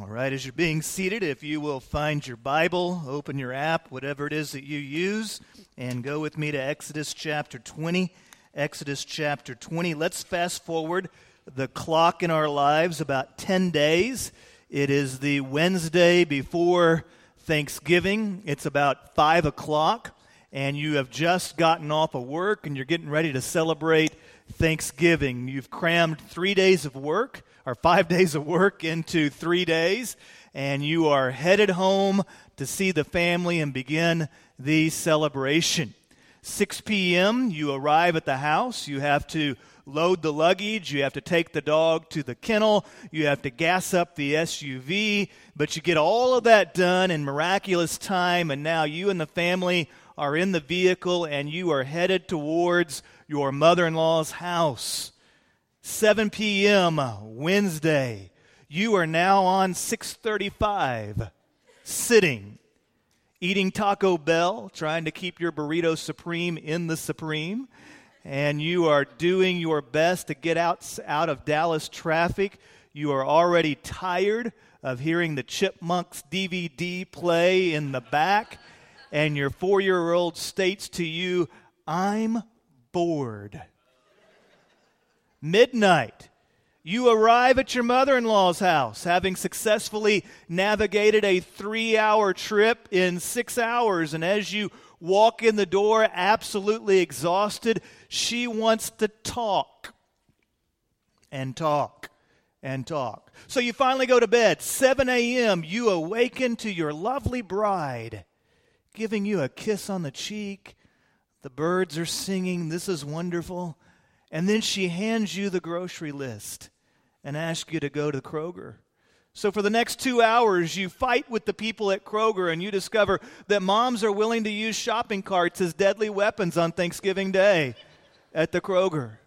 All right, as you're being seated, if you will find your Bible, open your app, whatever it is that you use, and go with me to Exodus chapter 20. Exodus chapter 20. Let's fast forward the clock in our lives about 10 days. It is the Wednesday before Thanksgiving. It's about 5 o'clock, and you have just gotten off of work and you're getting ready to celebrate Thanksgiving. You've crammed three days of work or five days of work into three days, and you are headed home to see the family and begin the celebration. 6 p.m., you arrive at the house. You have to load the luggage. You have to take the dog to the kennel. You have to gas up the SUV. But you get all of that done in miraculous time, and now you and the family are in the vehicle and you are headed towards your mother in law's house. 7 p.m. Wednesday. You are now on 635, sitting, eating Taco Bell, trying to keep your burrito supreme in the supreme, and you are doing your best to get out, out of Dallas traffic. You are already tired of hearing the Chipmunks DVD play in the back, and your four year old states to you, I'm bored midnight. You arrive at your mother in law's house, having successfully navigated a three hour trip in six hours. And as you walk in the door, absolutely exhausted, she wants to talk and talk and talk. So you finally go to bed. 7 a.m., you awaken to your lovely bride giving you a kiss on the cheek. The birds are singing. This is wonderful. And then she hands you the grocery list and asks you to go to Kroger. So, for the next two hours, you fight with the people at Kroger and you discover that moms are willing to use shopping carts as deadly weapons on Thanksgiving Day at the Kroger.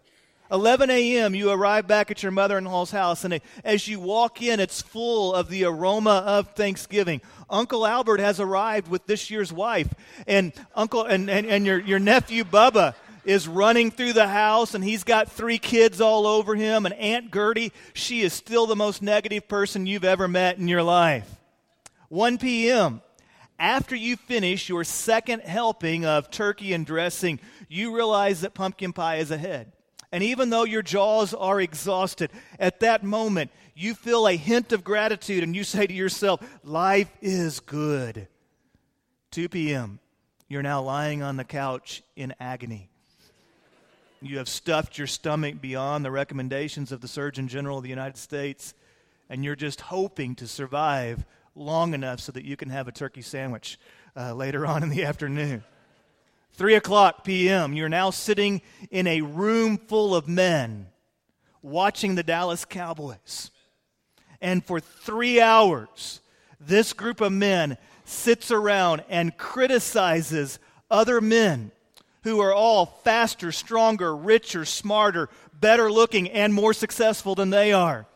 11 a.m., you arrive back at your mother in law's house, and as you walk in, it's full of the aroma of Thanksgiving. Uncle Albert has arrived with this year's wife, and Uncle and, and, and your, your nephew Bubba is running through the house and he's got three kids all over him. And Aunt Gertie, she is still the most negative person you've ever met in your life. 1 p.m. After you finish your second helping of turkey and dressing, you realize that pumpkin pie is ahead. And even though your jaws are exhausted, at that moment, you feel a hint of gratitude and you say to yourself, Life is good. 2 p.m., you're now lying on the couch in agony. You have stuffed your stomach beyond the recommendations of the Surgeon General of the United States, and you're just hoping to survive long enough so that you can have a turkey sandwich uh, later on in the afternoon. 3 o'clock p.m., you're now sitting in a room full of men watching the Dallas Cowboys. And for three hours, this group of men sits around and criticizes other men who are all faster, stronger, richer, smarter, better looking, and more successful than they are.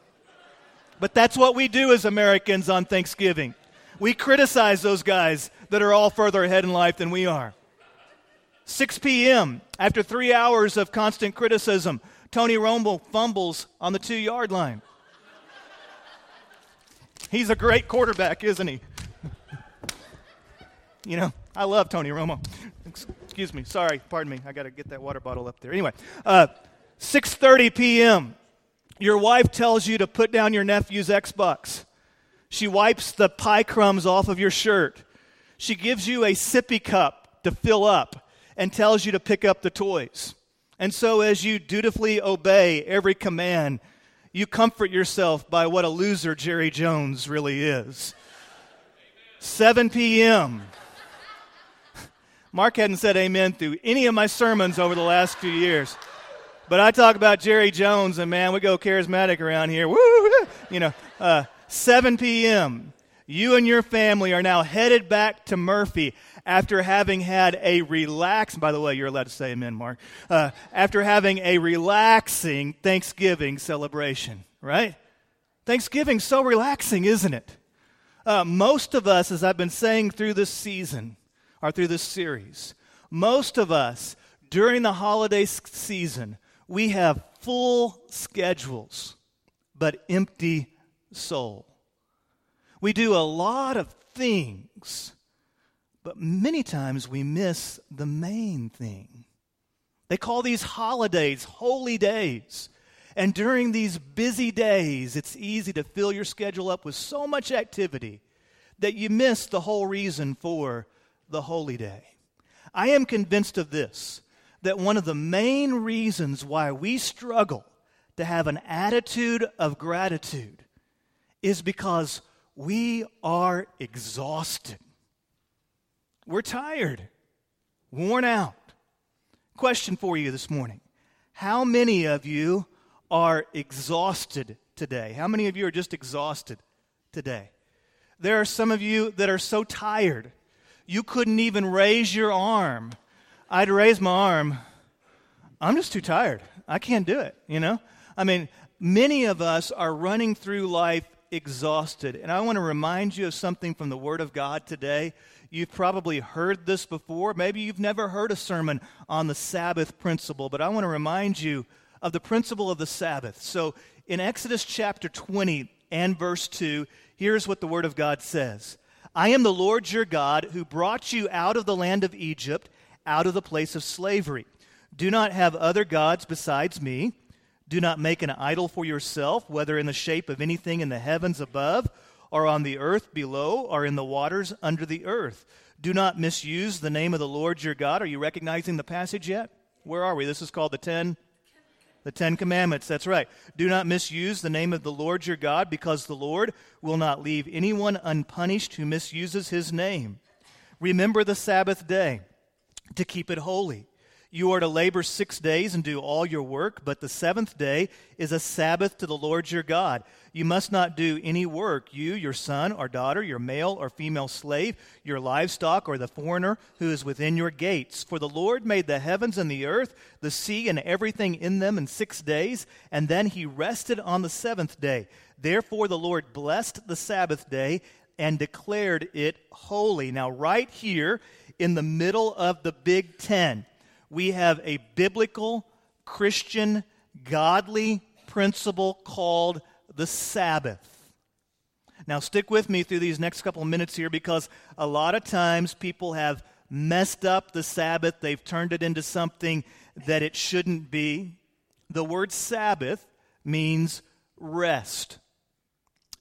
But that's what we do as Americans on Thanksgiving. We criticize those guys that are all further ahead in life than we are. 6 p.m., after three hours of constant criticism, Tony Romo fumbles on the two yard line. He's a great quarterback, isn't he? you know, I love Tony Romo. Excuse me. Sorry. Pardon me. I got to get that water bottle up there. Anyway, uh, 6:30 p.m. Your wife tells you to put down your nephew's Xbox. She wipes the pie crumbs off of your shirt. She gives you a sippy cup to fill up and tells you to pick up the toys. And so, as you dutifully obey every command, you comfort yourself by what a loser Jerry Jones really is. 7 p.m. Mark hadn't said amen through any of my sermons over the last few years. But I talk about Jerry Jones, and man, we go charismatic around here. Woo! You know, uh, 7 p.m. You and your family are now headed back to Murphy after having had a relax. By the way, you're allowed to say amen, Mark. Uh, after having a relaxing Thanksgiving celebration, right? Thanksgiving's so relaxing, isn't it? Uh, most of us, as I've been saying through this season, or through this series. Most of us, during the holiday season, we have full schedules, but empty soul. We do a lot of things, but many times we miss the main thing. They call these holidays holy days. And during these busy days, it's easy to fill your schedule up with so much activity that you miss the whole reason for the holy day. I am convinced of this that one of the main reasons why we struggle to have an attitude of gratitude is because we are exhausted. We're tired, worn out. Question for you this morning How many of you are exhausted today? How many of you are just exhausted today? There are some of you that are so tired, you couldn't even raise your arm. I'd raise my arm. I'm just too tired. I can't do it, you know? I mean, many of us are running through life exhausted. And I want to remind you of something from the Word of God today You've probably heard this before. Maybe you've never heard a sermon on the Sabbath principle, but I want to remind you of the principle of the Sabbath. So in Exodus chapter 20 and verse 2, here's what the Word of God says I am the Lord your God who brought you out of the land of Egypt, out of the place of slavery. Do not have other gods besides me. Do not make an idol for yourself, whether in the shape of anything in the heavens above or on the earth below, or in the waters under the earth. Do not misuse the name of the Lord your God. Are you recognizing the passage yet? Where are we? This is called the Ten. The Ten Commandments, that's right. Do not misuse the name of the Lord your God, because the Lord will not leave anyone unpunished who misuses his name. Remember the Sabbath day to keep it holy. You are to labor six days and do all your work, but the seventh day is a Sabbath to the Lord your God. You must not do any work, you, your son or daughter, your male or female slave, your livestock, or the foreigner who is within your gates. For the Lord made the heavens and the earth, the sea, and everything in them in six days, and then he rested on the seventh day. Therefore, the Lord blessed the Sabbath day and declared it holy. Now, right here in the middle of the Big Ten, we have a biblical, Christian, godly principle called the Sabbath. Now, stick with me through these next couple of minutes here because a lot of times people have messed up the Sabbath. They've turned it into something that it shouldn't be. The word Sabbath means rest.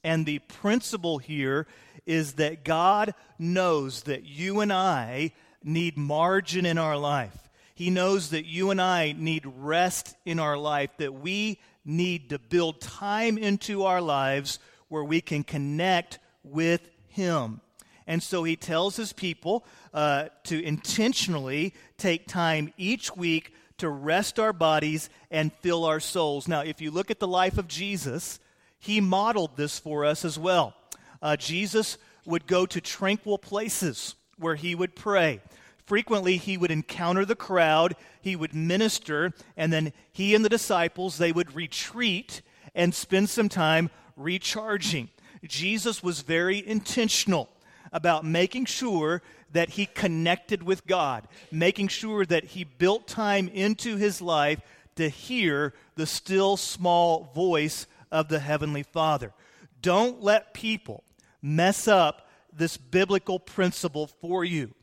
And the principle here is that God knows that you and I need margin in our life. He knows that you and I need rest in our life, that we need to build time into our lives where we can connect with Him. And so he tells his people uh, to intentionally take time each week to rest our bodies and fill our souls. Now, if you look at the life of Jesus, he modeled this for us as well. Uh, Jesus would go to tranquil places where he would pray. Frequently, he would encounter the crowd, he would minister, and then he and the disciples, they would retreat and spend some time recharging. Jesus was very intentional about making sure that he connected with God, making sure that he built time into his life to hear the still small voice of the Heavenly Father. Don't let people mess up this biblical principle for you.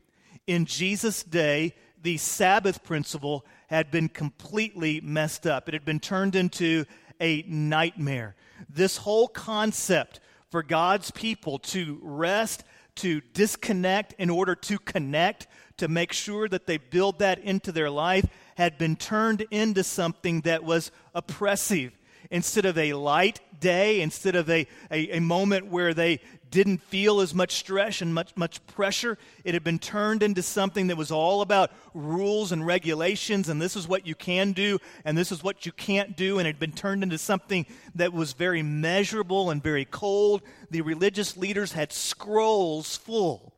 In Jesus' day, the Sabbath principle had been completely messed up. It had been turned into a nightmare. This whole concept for God's people to rest, to disconnect in order to connect, to make sure that they build that into their life, had been turned into something that was oppressive. Instead of a light day, instead of a, a, a moment where they didn't feel as much stress and much, much pressure. It had been turned into something that was all about rules and regulations, and this is what you can do, and this is what you can't do, and it had been turned into something that was very measurable and very cold. The religious leaders had scrolls full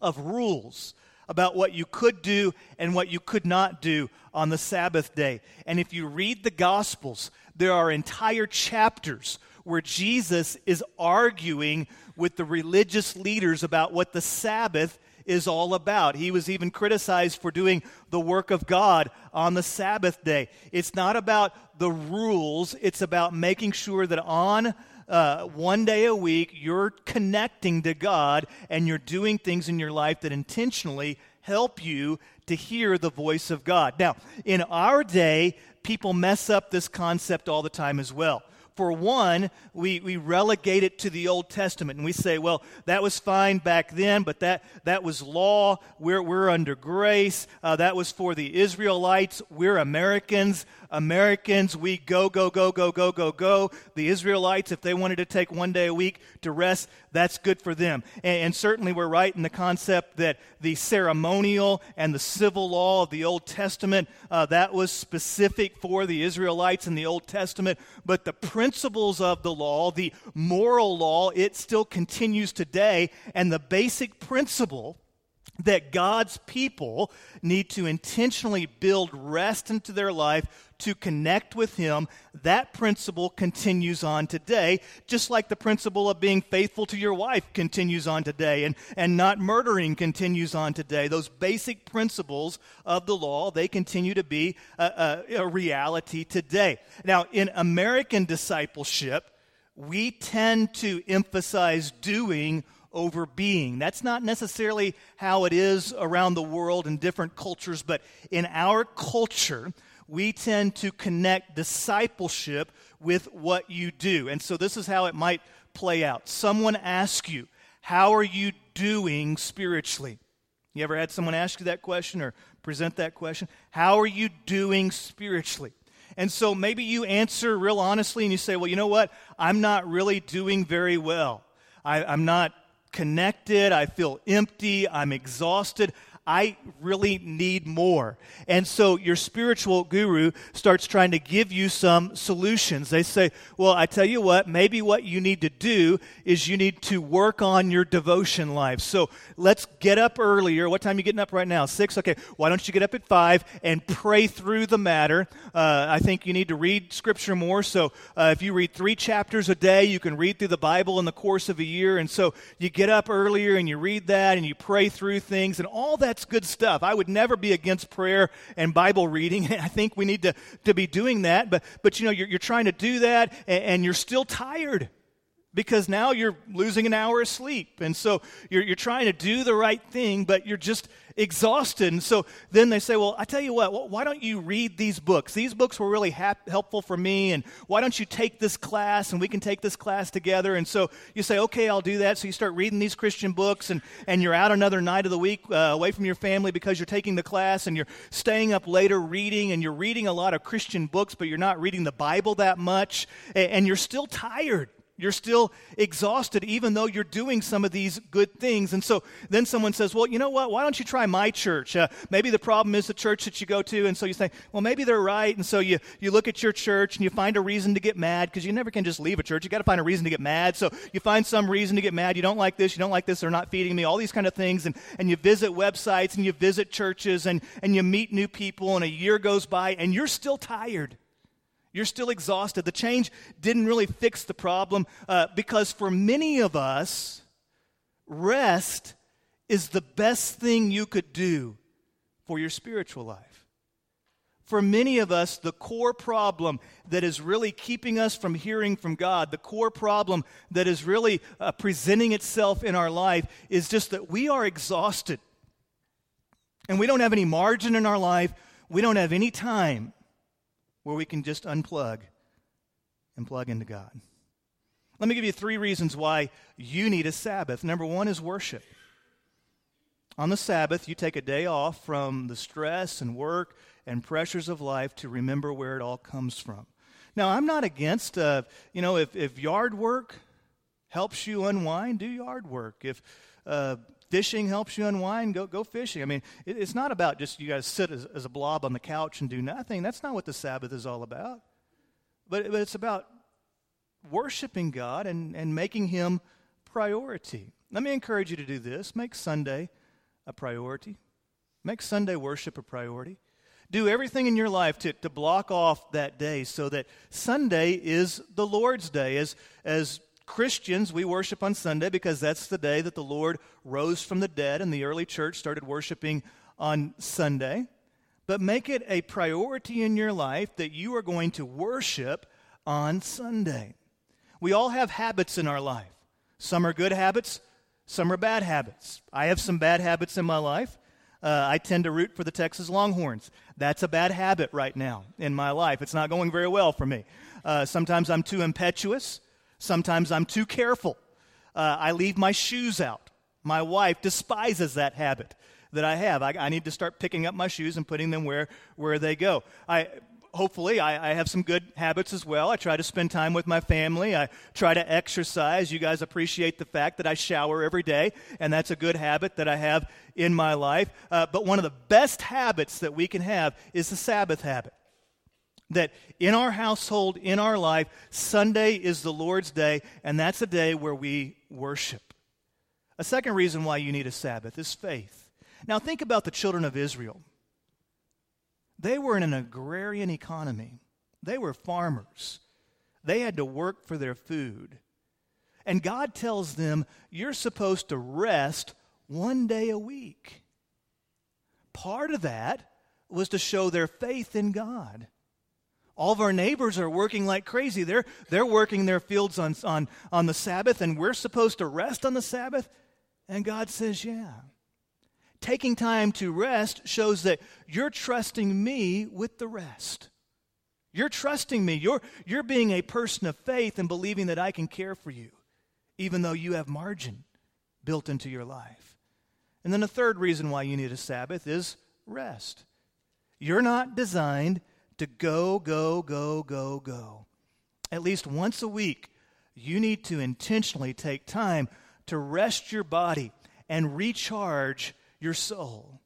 of rules about what you could do and what you could not do on the Sabbath day. And if you read the Gospels, there are entire chapters where Jesus is arguing with the religious leaders about what the Sabbath is all about. He was even criticized for doing the work of God on the Sabbath day. It's not about the rules, it's about making sure that on uh, one day a week you're connecting to God and you're doing things in your life that intentionally help you to hear the voice of God. Now, in our day, people mess up this concept all the time as well for one, we, we relegate it to the Old Testament and we say, well, that was fine back then, but that, that was law. We're, we're under grace. Uh, that was for the Israelites. We're Americans. Americans, we go, go, go, go, go, go, go. The Israelites, if they wanted to take one day a week to rest, that's good for them. And, and certainly we're right in the concept that the ceremonial and the civil law of the Old Testament, uh, that was specific for the Israelites in the Old Testament. But the principles of the law, the moral law, it still continues today. And the basic principle that God's people need to intentionally build rest into their life to connect with Him, that principle continues on today, just like the principle of being faithful to your wife continues on today and, and not murdering continues on today. Those basic principles of the law, they continue to be a, a, a reality today. Now, in American discipleship, we tend to emphasize doing over being. That's not necessarily how it is around the world in different cultures, but in our culture, we tend to connect discipleship with what you do. And so this is how it might play out. Someone asks you, How are you doing spiritually? You ever had someone ask you that question or present that question? How are you doing spiritually? And so maybe you answer real honestly and you say, Well, you know what? I'm not really doing very well. I, am not connected. I feel empty. I'm exhausted. I really need more. And so your spiritual guru starts trying to give you some solutions. They say, Well, I tell you what, maybe what you need to do is you need to work on your devotion life. So let's get up earlier. What time are you getting up right now? Six? Okay. Why don't you get up at five and pray through the matter? Uh, I think you need to read scripture more. So uh, if you read three chapters a day, you can read through the Bible in the course of a year. And so you get up earlier and you read that and you pray through things and all that that's good stuff. I would never be against prayer and Bible reading. I think we need to, to be doing that. But, but you know, you're, you're trying to do that and, and you're still tired because now you're losing an hour of sleep. And so you're, you're trying to do the right thing, but you're just exhausted. And so then they say, Well, I tell you what, why don't you read these books? These books were really helpful for me. And why don't you take this class and we can take this class together? And so you say, Okay, I'll do that. So you start reading these Christian books and, and you're out another night of the week uh, away from your family because you're taking the class and you're staying up later reading and you're reading a lot of Christian books, but you're not reading the Bible that much. and, and you're still tired. You're still exhausted, even though you're doing some of these good things. And so then someone says, Well, you know what? Why don't you try my church? Uh, maybe the problem is the church that you go to. And so you say, Well, maybe they're right. And so you, you look at your church and you find a reason to get mad because you never can just leave a church. You got to find a reason to get mad. So you find some reason to get mad. You don't like this. You don't like this. They're not feeding me. All these kind of things. And, and you visit websites and you visit churches and, and you meet new people. And a year goes by and you're still tired. You're still exhausted. The change didn't really fix the problem uh, because for many of us, rest is the best thing you could do for your spiritual life. For many of us, the core problem that is really keeping us from hearing from God, the core problem that is really uh, presenting itself in our life, is just that we are exhausted. And we don't have any margin in our life. We don't have any time where we can just unplug and plug into God. Let me give you three reasons why you need a Sabbath. Number one is worship. On the Sabbath, you take a day off from the stress and work and pressures of life to remember where it all comes from. Now, I'm not against, uh, you know, if, if yard work helps you unwind, do yard work. If uh, fishing helps you unwind, go, go fishing. I mean, it, it's not about just you guys sit as, as, a blob on the couch and do nothing. That's not what the Sabbath is all about. But, but it's about worshiping God and, and making Him priority. Let me encourage you to do this. Make Sunday a priority, make Sunday worship a priority. Do everything in your life to, to block off that day so that Sunday is the Lord's day. As, as Christians, we worship on Sunday because that's the day that the Lord rose from the dead, and the early church started worshiping on Sunday. But make it a priority in your life that you are going to worship on Sunday. We all have habits in our life. Some are good habits, some are bad habits. I have some bad habits in my life. Uh, I tend to root for the Texas Longhorns. That's a bad habit right now in my life. It's not going very well for me. Uh, sometimes I'm too impetuous. Sometimes I'm too careful. Uh, I leave my shoes out. My wife despises that habit that I have. I, I, need to start picking up my shoes and putting them where, where they go. I, hopefully, I, I, have some good habits as well. I try to spend time with my family. I try to exercise. You guys appreciate the fact that I shower every day, and that's a good habit that I have in my life. Uh, but one of the best habits that we can have is the Sabbath habit. That in our household, in our life, Sunday is the Lord's day, and that's a day where we worship. A second reason why you need a Sabbath is faith. Now, think about the children of Israel. They were in an agrarian economy, they were farmers. They had to work for their food. And God tells them, You're supposed to rest one day a week. Part of that was to show their faith in God. All of our neighbors are working like crazy. They're, they're working their fields on, on, on the Sabbath, and we're supposed to rest on the Sabbath? And God says, Yeah taking time to rest shows that you're trusting me with the rest. You're trusting me. You're, you're being a person of faith and believing that I can care for you, even though you have margin built into your life. And then a third reason why you need a Sabbath is rest. You're not designed to go, go, go, go, go. At least once a week, you need to intentionally take time to rest your body and recharge your soul.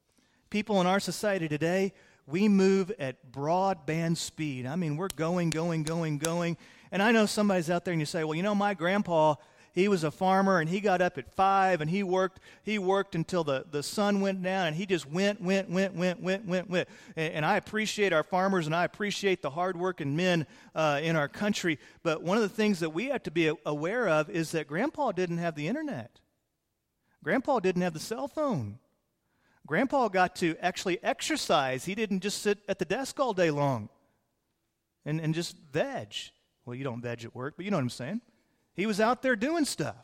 People in our society today, we move at broadband speed. I mean, we're going, going, going, going. And I know somebody's out there and you say, well, you know, my grandpa, he was a farmer and he got up at five and he worked he worked until the, the sun went down and he just went went went went went went went and, and i appreciate our farmers and i appreciate the hardworking men uh, in our country but one of the things that we have to be aware of is that grandpa didn't have the internet grandpa didn't have the cell phone Grandpa got to actually exercise. He didn't just sit at the desk all day long and, and just veg. Well, you don't veg at work, but you know what I'm saying. He was out there doing stuff.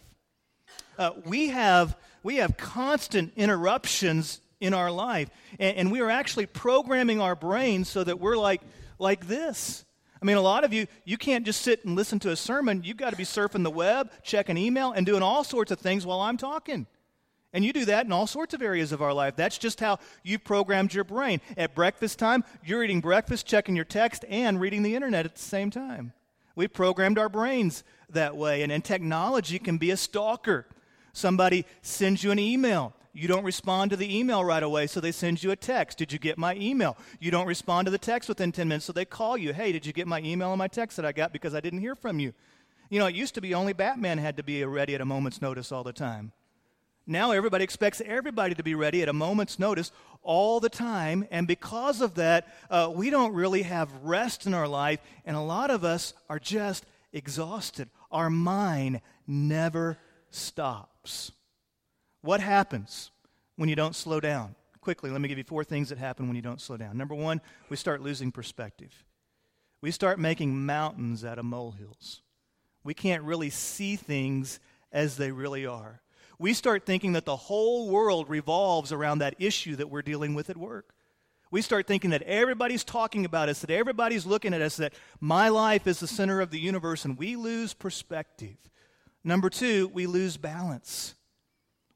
Uh, we, have, we have constant interruptions in our life, and, and we are actually programming our brains so that we're like, like this. I mean, a lot of you, you can't just sit and listen to a sermon. You've got to be surfing the web, checking email, and doing all sorts of things while I'm talking. And you do that in all sorts of areas of our life. That's just how you've programmed your brain. At breakfast time, you're eating breakfast, checking your text, and reading the internet at the same time. We programmed our brains that way. And, and technology can be a stalker. Somebody sends you an email. You don't respond to the email right away, so they send you a text. Did you get my email? You don't respond to the text within 10 minutes, so they call you. Hey, did you get my email and my text that I got because I didn't hear from you? You know, it used to be only Batman had to be ready at a moment's notice all the time. Now everybody expects everybody to be ready at a moment's notice all the time. And because of that, uh, we don't really have rest in our life. And a lot of us are just exhausted. Our mind never stops. What happens when you don't slow down? Quickly, let me give you four things that happen when you don't slow down. Number one, we start losing perspective. We start making mountains out of molehills. We can't really see things as they really are we start thinking that the whole world revolves around that issue that we're dealing with at work. We start thinking that everybody's talking about us, that everybody's looking at us, that my life is the center of the universe, and we lose perspective. Number two, we lose balance.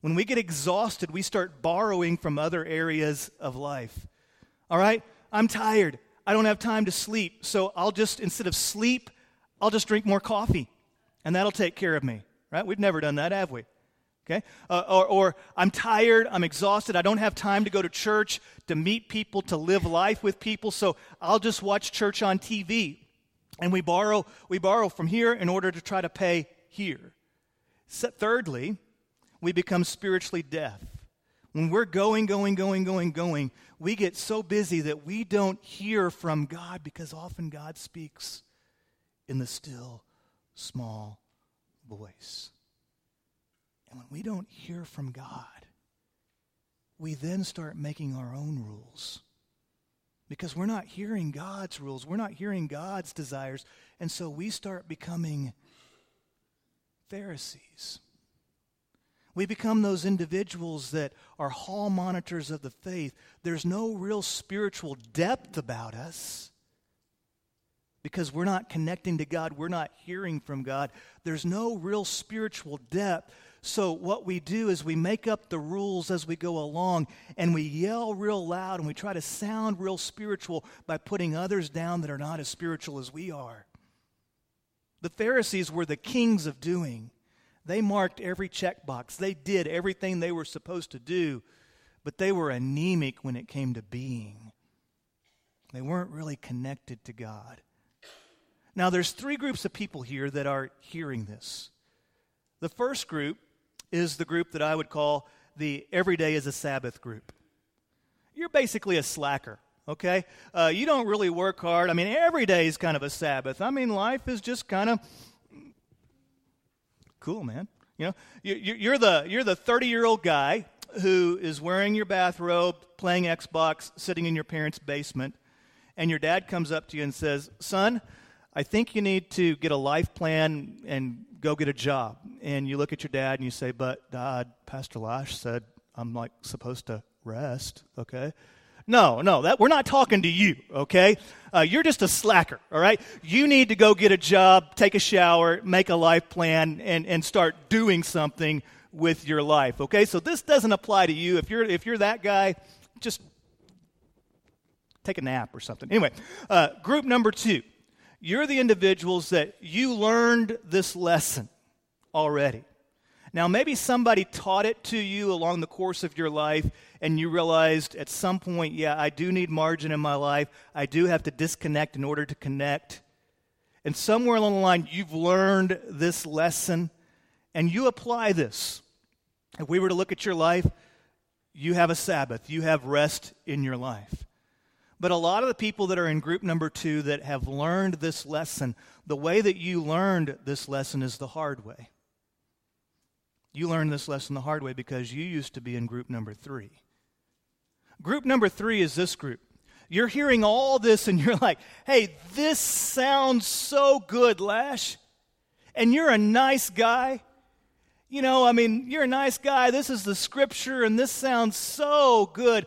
When we get exhausted, we start borrowing from other areas of life. All right? I'm tired. I don't have time to sleep. So I'll just, instead of sleep, I'll just drink more coffee. And that'll take care of me. Right? We've never done that, have we? Okay? Uh, or, or I'm tired, I'm exhausted, I don't have time to go to church, to meet people, to live life with people, so I'll just watch church on TV. And we borrow, we borrow from here in order to try to pay here. So, thirdly, we become spiritually deaf. When we're going, going, going, going, going, we get so busy that we don't hear from God because often God speaks in the still, small voice. And when we don't hear from God, we then start making our own rules. Because we're not hearing God's rules, we're not hearing God's desires, and so we start becoming Pharisees. We become those individuals that are hall monitors of the faith. There's no real spiritual depth about us because we're not connecting to God, we're not hearing from God. There's no real spiritual depth. So, what we do is we make up the rules as we go along and we yell real loud and we try to sound real spiritual by putting others down that are not as spiritual as we are. The Pharisees were the kings of doing. They marked every checkbox, they did everything they were supposed to do, but they were anemic when it came to being. They weren't really connected to God. Now, there's three groups of people here that are hearing this. The first group is the group that I would call the every day is a Sabbath group. You're basically a slacker, okay? Uh, you don't really work hard. I mean, every day is kind of a Sabbath. I mean, life is just kind of cool, man. You know, you're the you're the 30 year old guy who is wearing your bathrobe, playing Xbox, sitting in your parents' basement, and your dad comes up to you and says, "Son, I think you need to get a life plan and go get a job. And you look at your dad and you say, But Dad, Pastor Lash said I'm like supposed to rest, okay? No, no, that we're not talking to you, okay? Uh, you're just a slacker, all right? You need to go get a job, take a shower, make a life plan, and, and start doing something with your life, okay? So this doesn't apply to you. If you're if you're that guy, just take a nap or something. Anyway, uh, group number two you're the individuals that you learned this lesson already. Now, maybe somebody taught it to you along the course of your life, and you realized at some point, yeah, I do need margin in my life. I do have to disconnect in order to connect. And somewhere along the line, you've learned this lesson, and you apply this. If we were to look at your life, you have a Sabbath, you have rest in your life. But a lot of the people that are in group number two that have learned this lesson, the way that you learned this lesson is the hard way. You learned this lesson the hard way because you used to be in group number three. Group number three is this group. You're hearing all this and you're like, hey, this sounds so good, Lash. And you're a nice guy. You know, I mean, you're a nice guy. This is the scripture and this sounds so good.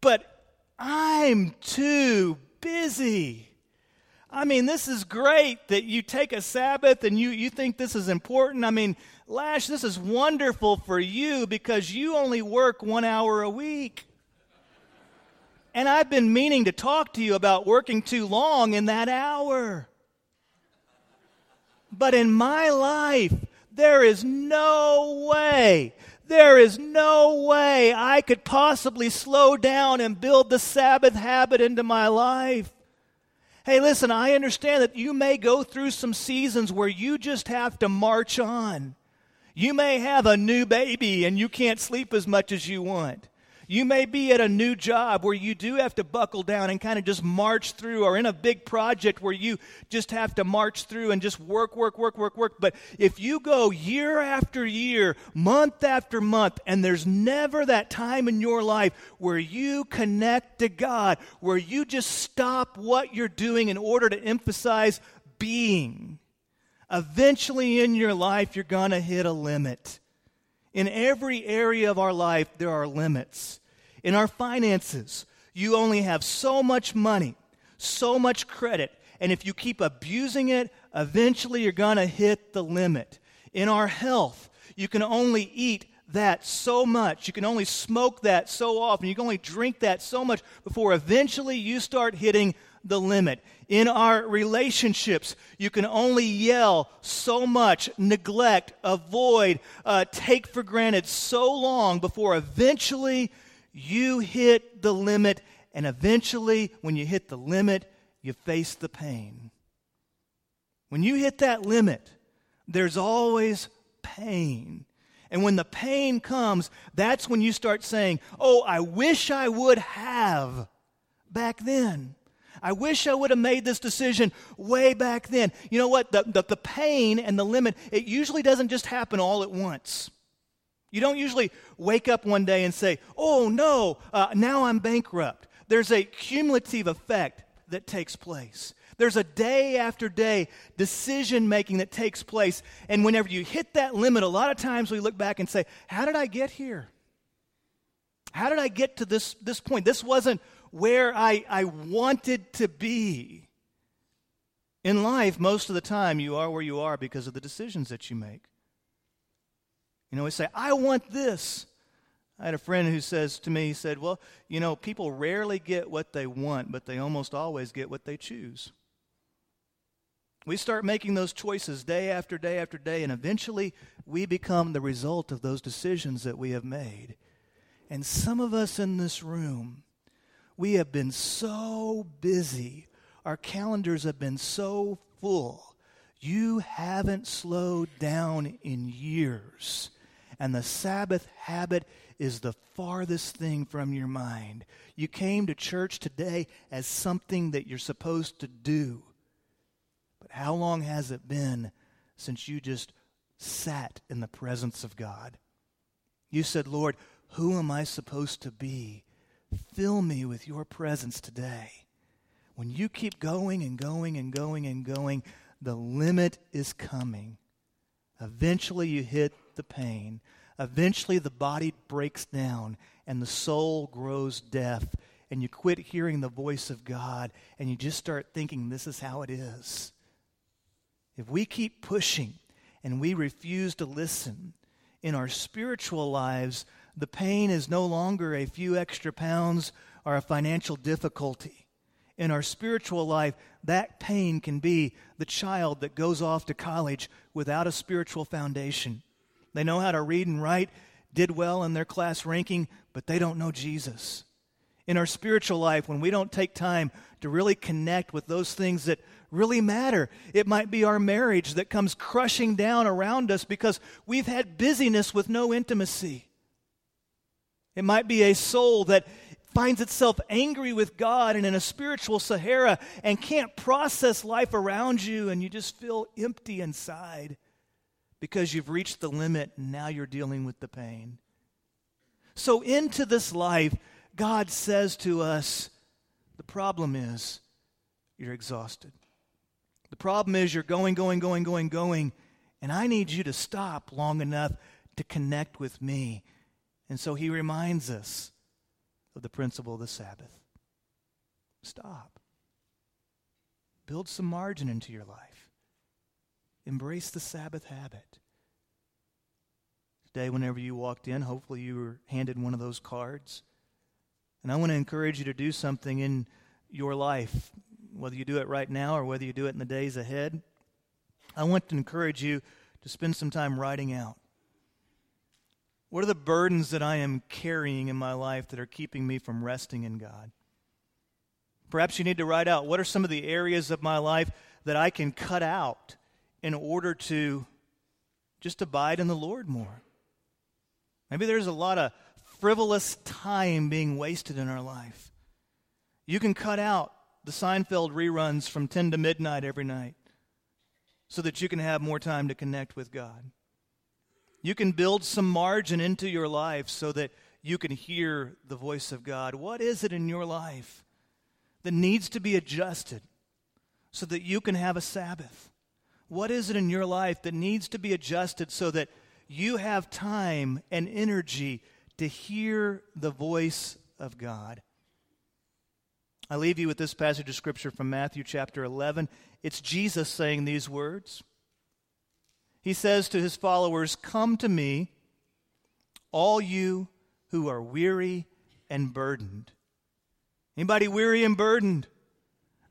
But I'm too busy. I mean, this is great that you take a Sabbath and you, you think this is important. I mean, Lash, this is wonderful for you because you only work one hour a week. And I've been meaning to talk to you about working too long in that hour. But in my life, there is no way there is no way I could possibly slow down and build the Sabbath habit into my life. Hey, listen, I understand that you may go through some seasons where you just have to march on. You may have a new baby and you can't sleep as much as you want. You may be at a new job where you do have to buckle down and kind of just march through, or in a big project where you just have to march through and just work, work, work, work, work. But if you go year after year, month after month, and there's never that time in your life where you connect to God, where you just stop what you're doing in order to emphasize being, eventually in your life, you're going to hit a limit. In every area of our life, there are limits. In our finances, you only have so much money, so much credit, and if you keep abusing it, eventually you're going to hit the limit. In our health, you can only eat that so much. You can only smoke that so often. You can only drink that so much before eventually you start hitting the limit. In our relationships, you can only yell so much, neglect, avoid, uh, take for granted so long before eventually you hit the limit. And eventually, when you hit the limit, you face the pain. When you hit that limit, there's always pain. And when the pain comes, that's when you start saying, Oh, I wish I would have back then. I wish I would have made this decision way back then. You know what? The, the, the, pain and the limit, it usually doesn't just happen all at once. You don't usually wake up one day and say, oh no, uh, now I'm bankrupt. There's a cumulative effect that takes place. There's a day after day decision making that takes place. And whenever you hit that limit, a lot of times we look back and say, How did I get here? How did I get to this, this point? This wasn't where I, I wanted to be. In life, most of the time, you are where you are because of the decisions that you make. You know, we say, I want this. I had a friend who says to me, he said, Well, you know, people rarely get what they want, but they almost always get what they choose. We start making those choices day after day after day, and eventually we become the result of those decisions that we have made. And some of us in this room, we have been so busy, our calendars have been so full, you haven't slowed down in years. And the Sabbath habit is the farthest thing from your mind. You came to church today as something that you're supposed to do. But how long has it been since you just sat in the presence of God? You said, Lord, who am I supposed to be? Fill me with your presence today. When you keep going and going and going and going, the limit is coming. Eventually, you hit the pain. Eventually, the body breaks down and the soul grows deaf, and you quit hearing the voice of God and you just start thinking, this is how it is. If we keep pushing and we refuse to listen, in our spiritual lives, the pain is no longer a few extra pounds or a financial difficulty. In our spiritual life, that pain can be the child that goes off to college without a spiritual foundation. They know how to read and write, did well in their class ranking, but they don't know Jesus. In our spiritual life, when we don't take time to really connect with those things that really matter. It might be our marriage that comes crushing down around us because we've had busyness with no intimacy. It might be a soul that finds itself angry with God and in a spiritual Sahara and can't process life around you, and you just feel empty inside because you've reached the limit and now you're dealing with the pain. So, into this life, God says to us, the problem is you're exhausted. The problem is you're going, going, going, going, going, and I need you to stop long enough to connect with me. And so he reminds us of the principle of the Sabbath. Stop. Build some margin into your life. Embrace the Sabbath habit. Today, whenever you walked in, hopefully you were handed one of those cards. And I want to encourage you to do something in your life whether you do it right now or whether you do it in the days ahead, I want to encourage you to spend some time writing out. What are the burdens that I am carrying in my life that are keeping me from resting in God? Perhaps you need to write out what are some of the areas of my life that I can cut out in order to just abide in the Lord more. Maybe there's a lot of frivolous time being wasted in our life. You can cut out the Seinfeld reruns from 10 to midnight every night so that you can have more time to connect with God. You can build some margin into your life so that you can hear the voice of God. What is it in your life that needs to be adjusted so that you can have a Sabbath? What is it in your life that needs to be adjusted so that you have time and energy to hear the voice of God? I leave you with this passage of Scripture from Matthew chapter 11. It's Jesus saying these words. He says to his followers, Come to me, all you who are weary and burdened. Anybody weary and burdened?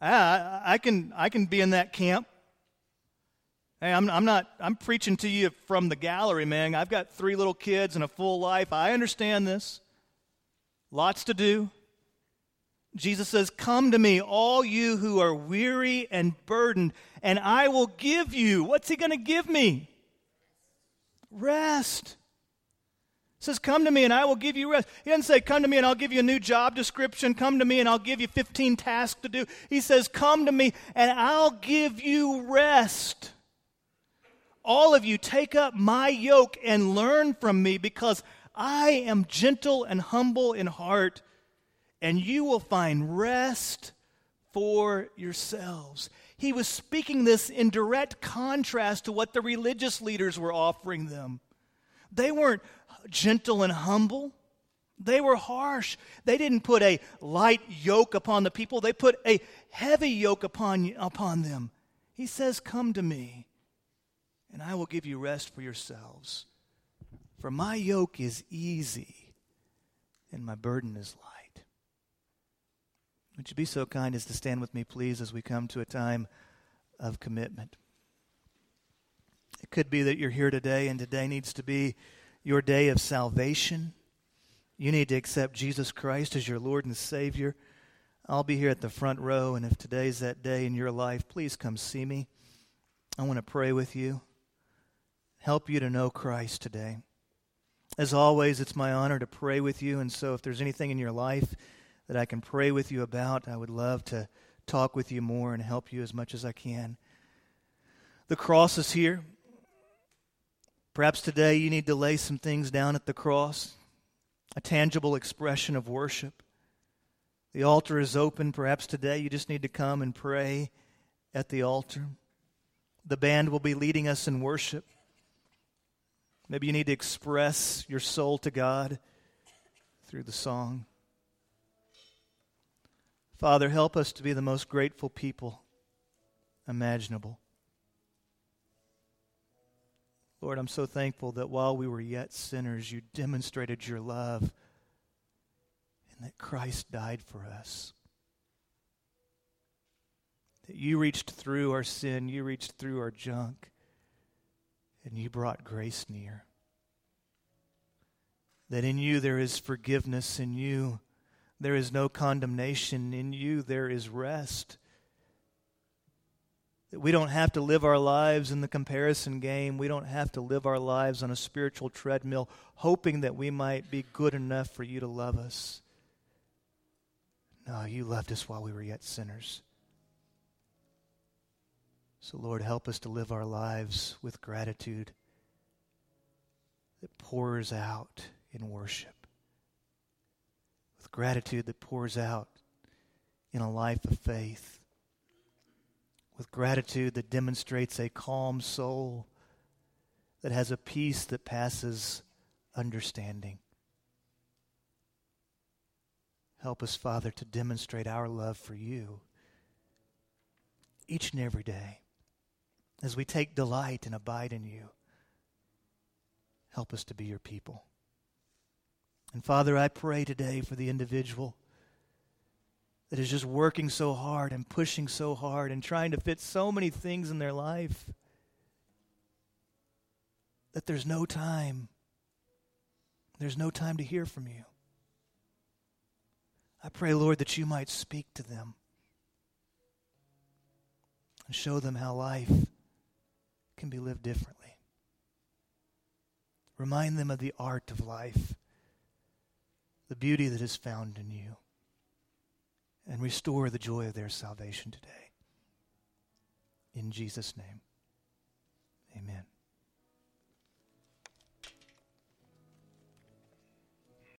I, I, can, I can be in that camp. Hey, I'm, I'm not, I'm preaching to you from the gallery, man. I've got three little kids and a full life. I understand this. Lots to do. Jesus says, Come to me, all you who are weary and burdened, and I will give you. What's he going to give me? Rest. says, Come to me and I will give you rest. He doesn't say, Come to me and I'll give you a new job description. Come to me and I'll give you 15 tasks to do. He says, Come to me and I'll give you rest. All of you, take up my yoke and learn from me because I am gentle and humble in heart, and you will find rest for yourselves. He was speaking this in direct contrast to what the religious leaders were offering them. They weren't gentle and humble. They were harsh. They didn't put a light yoke upon the people, they put a heavy yoke upon, upon them. He says, Come to me, and I will give you rest for yourselves. For my yoke is easy, and my burden is light. Would you be so kind as to stand with me, please, as we come to a time of commitment? It could be that you're here today, and today needs to be your day of salvation. You need to accept Jesus Christ as your Lord and Savior. I'll be here at the front row, and if today's that day in your life, please come see me. I want to pray with you, help you to know Christ today. As always, it's my honor to pray with you, and so if there's anything in your life that I can pray with you about, I would love to talk with you more and help you as much as I can. The cross is here. Perhaps today you need to lay some things down at the cross, a tangible expression of worship. The altar is open. Perhaps today you just need to come and pray at the altar. The band will be leading us in worship. Maybe you need to express your soul to God through the song. Father, help us to be the most grateful people imaginable. Lord, I'm so thankful that while we were yet sinners, you demonstrated your love and that Christ died for us. That you reached through our sin, you reached through our junk, and you brought grace near. That in you there is forgiveness, in you there is no condemnation, in you there is rest. That we don't have to live our lives in the comparison game. We don't have to live our lives on a spiritual treadmill, hoping that we might be good enough for you to love us. No, you loved us while we were yet sinners. So, Lord, help us to live our lives with gratitude that pours out in worship, gratitude that pours out in a life of faith with gratitude that demonstrates a calm soul that has a peace that passes understanding. Help us, Father, to demonstrate our love for you each and every day as we take delight and abide in you. Help us to be your people. And Father, I pray today for the individual that is just working so hard and pushing so hard and trying to fit so many things in their life that there's no time. There's no time to hear from you. I pray, Lord, that you might speak to them and show them how life can be lived differently. Remind them of the art of life, the beauty that is found in you and restore the joy of their salvation today. In Jesus' name, amen.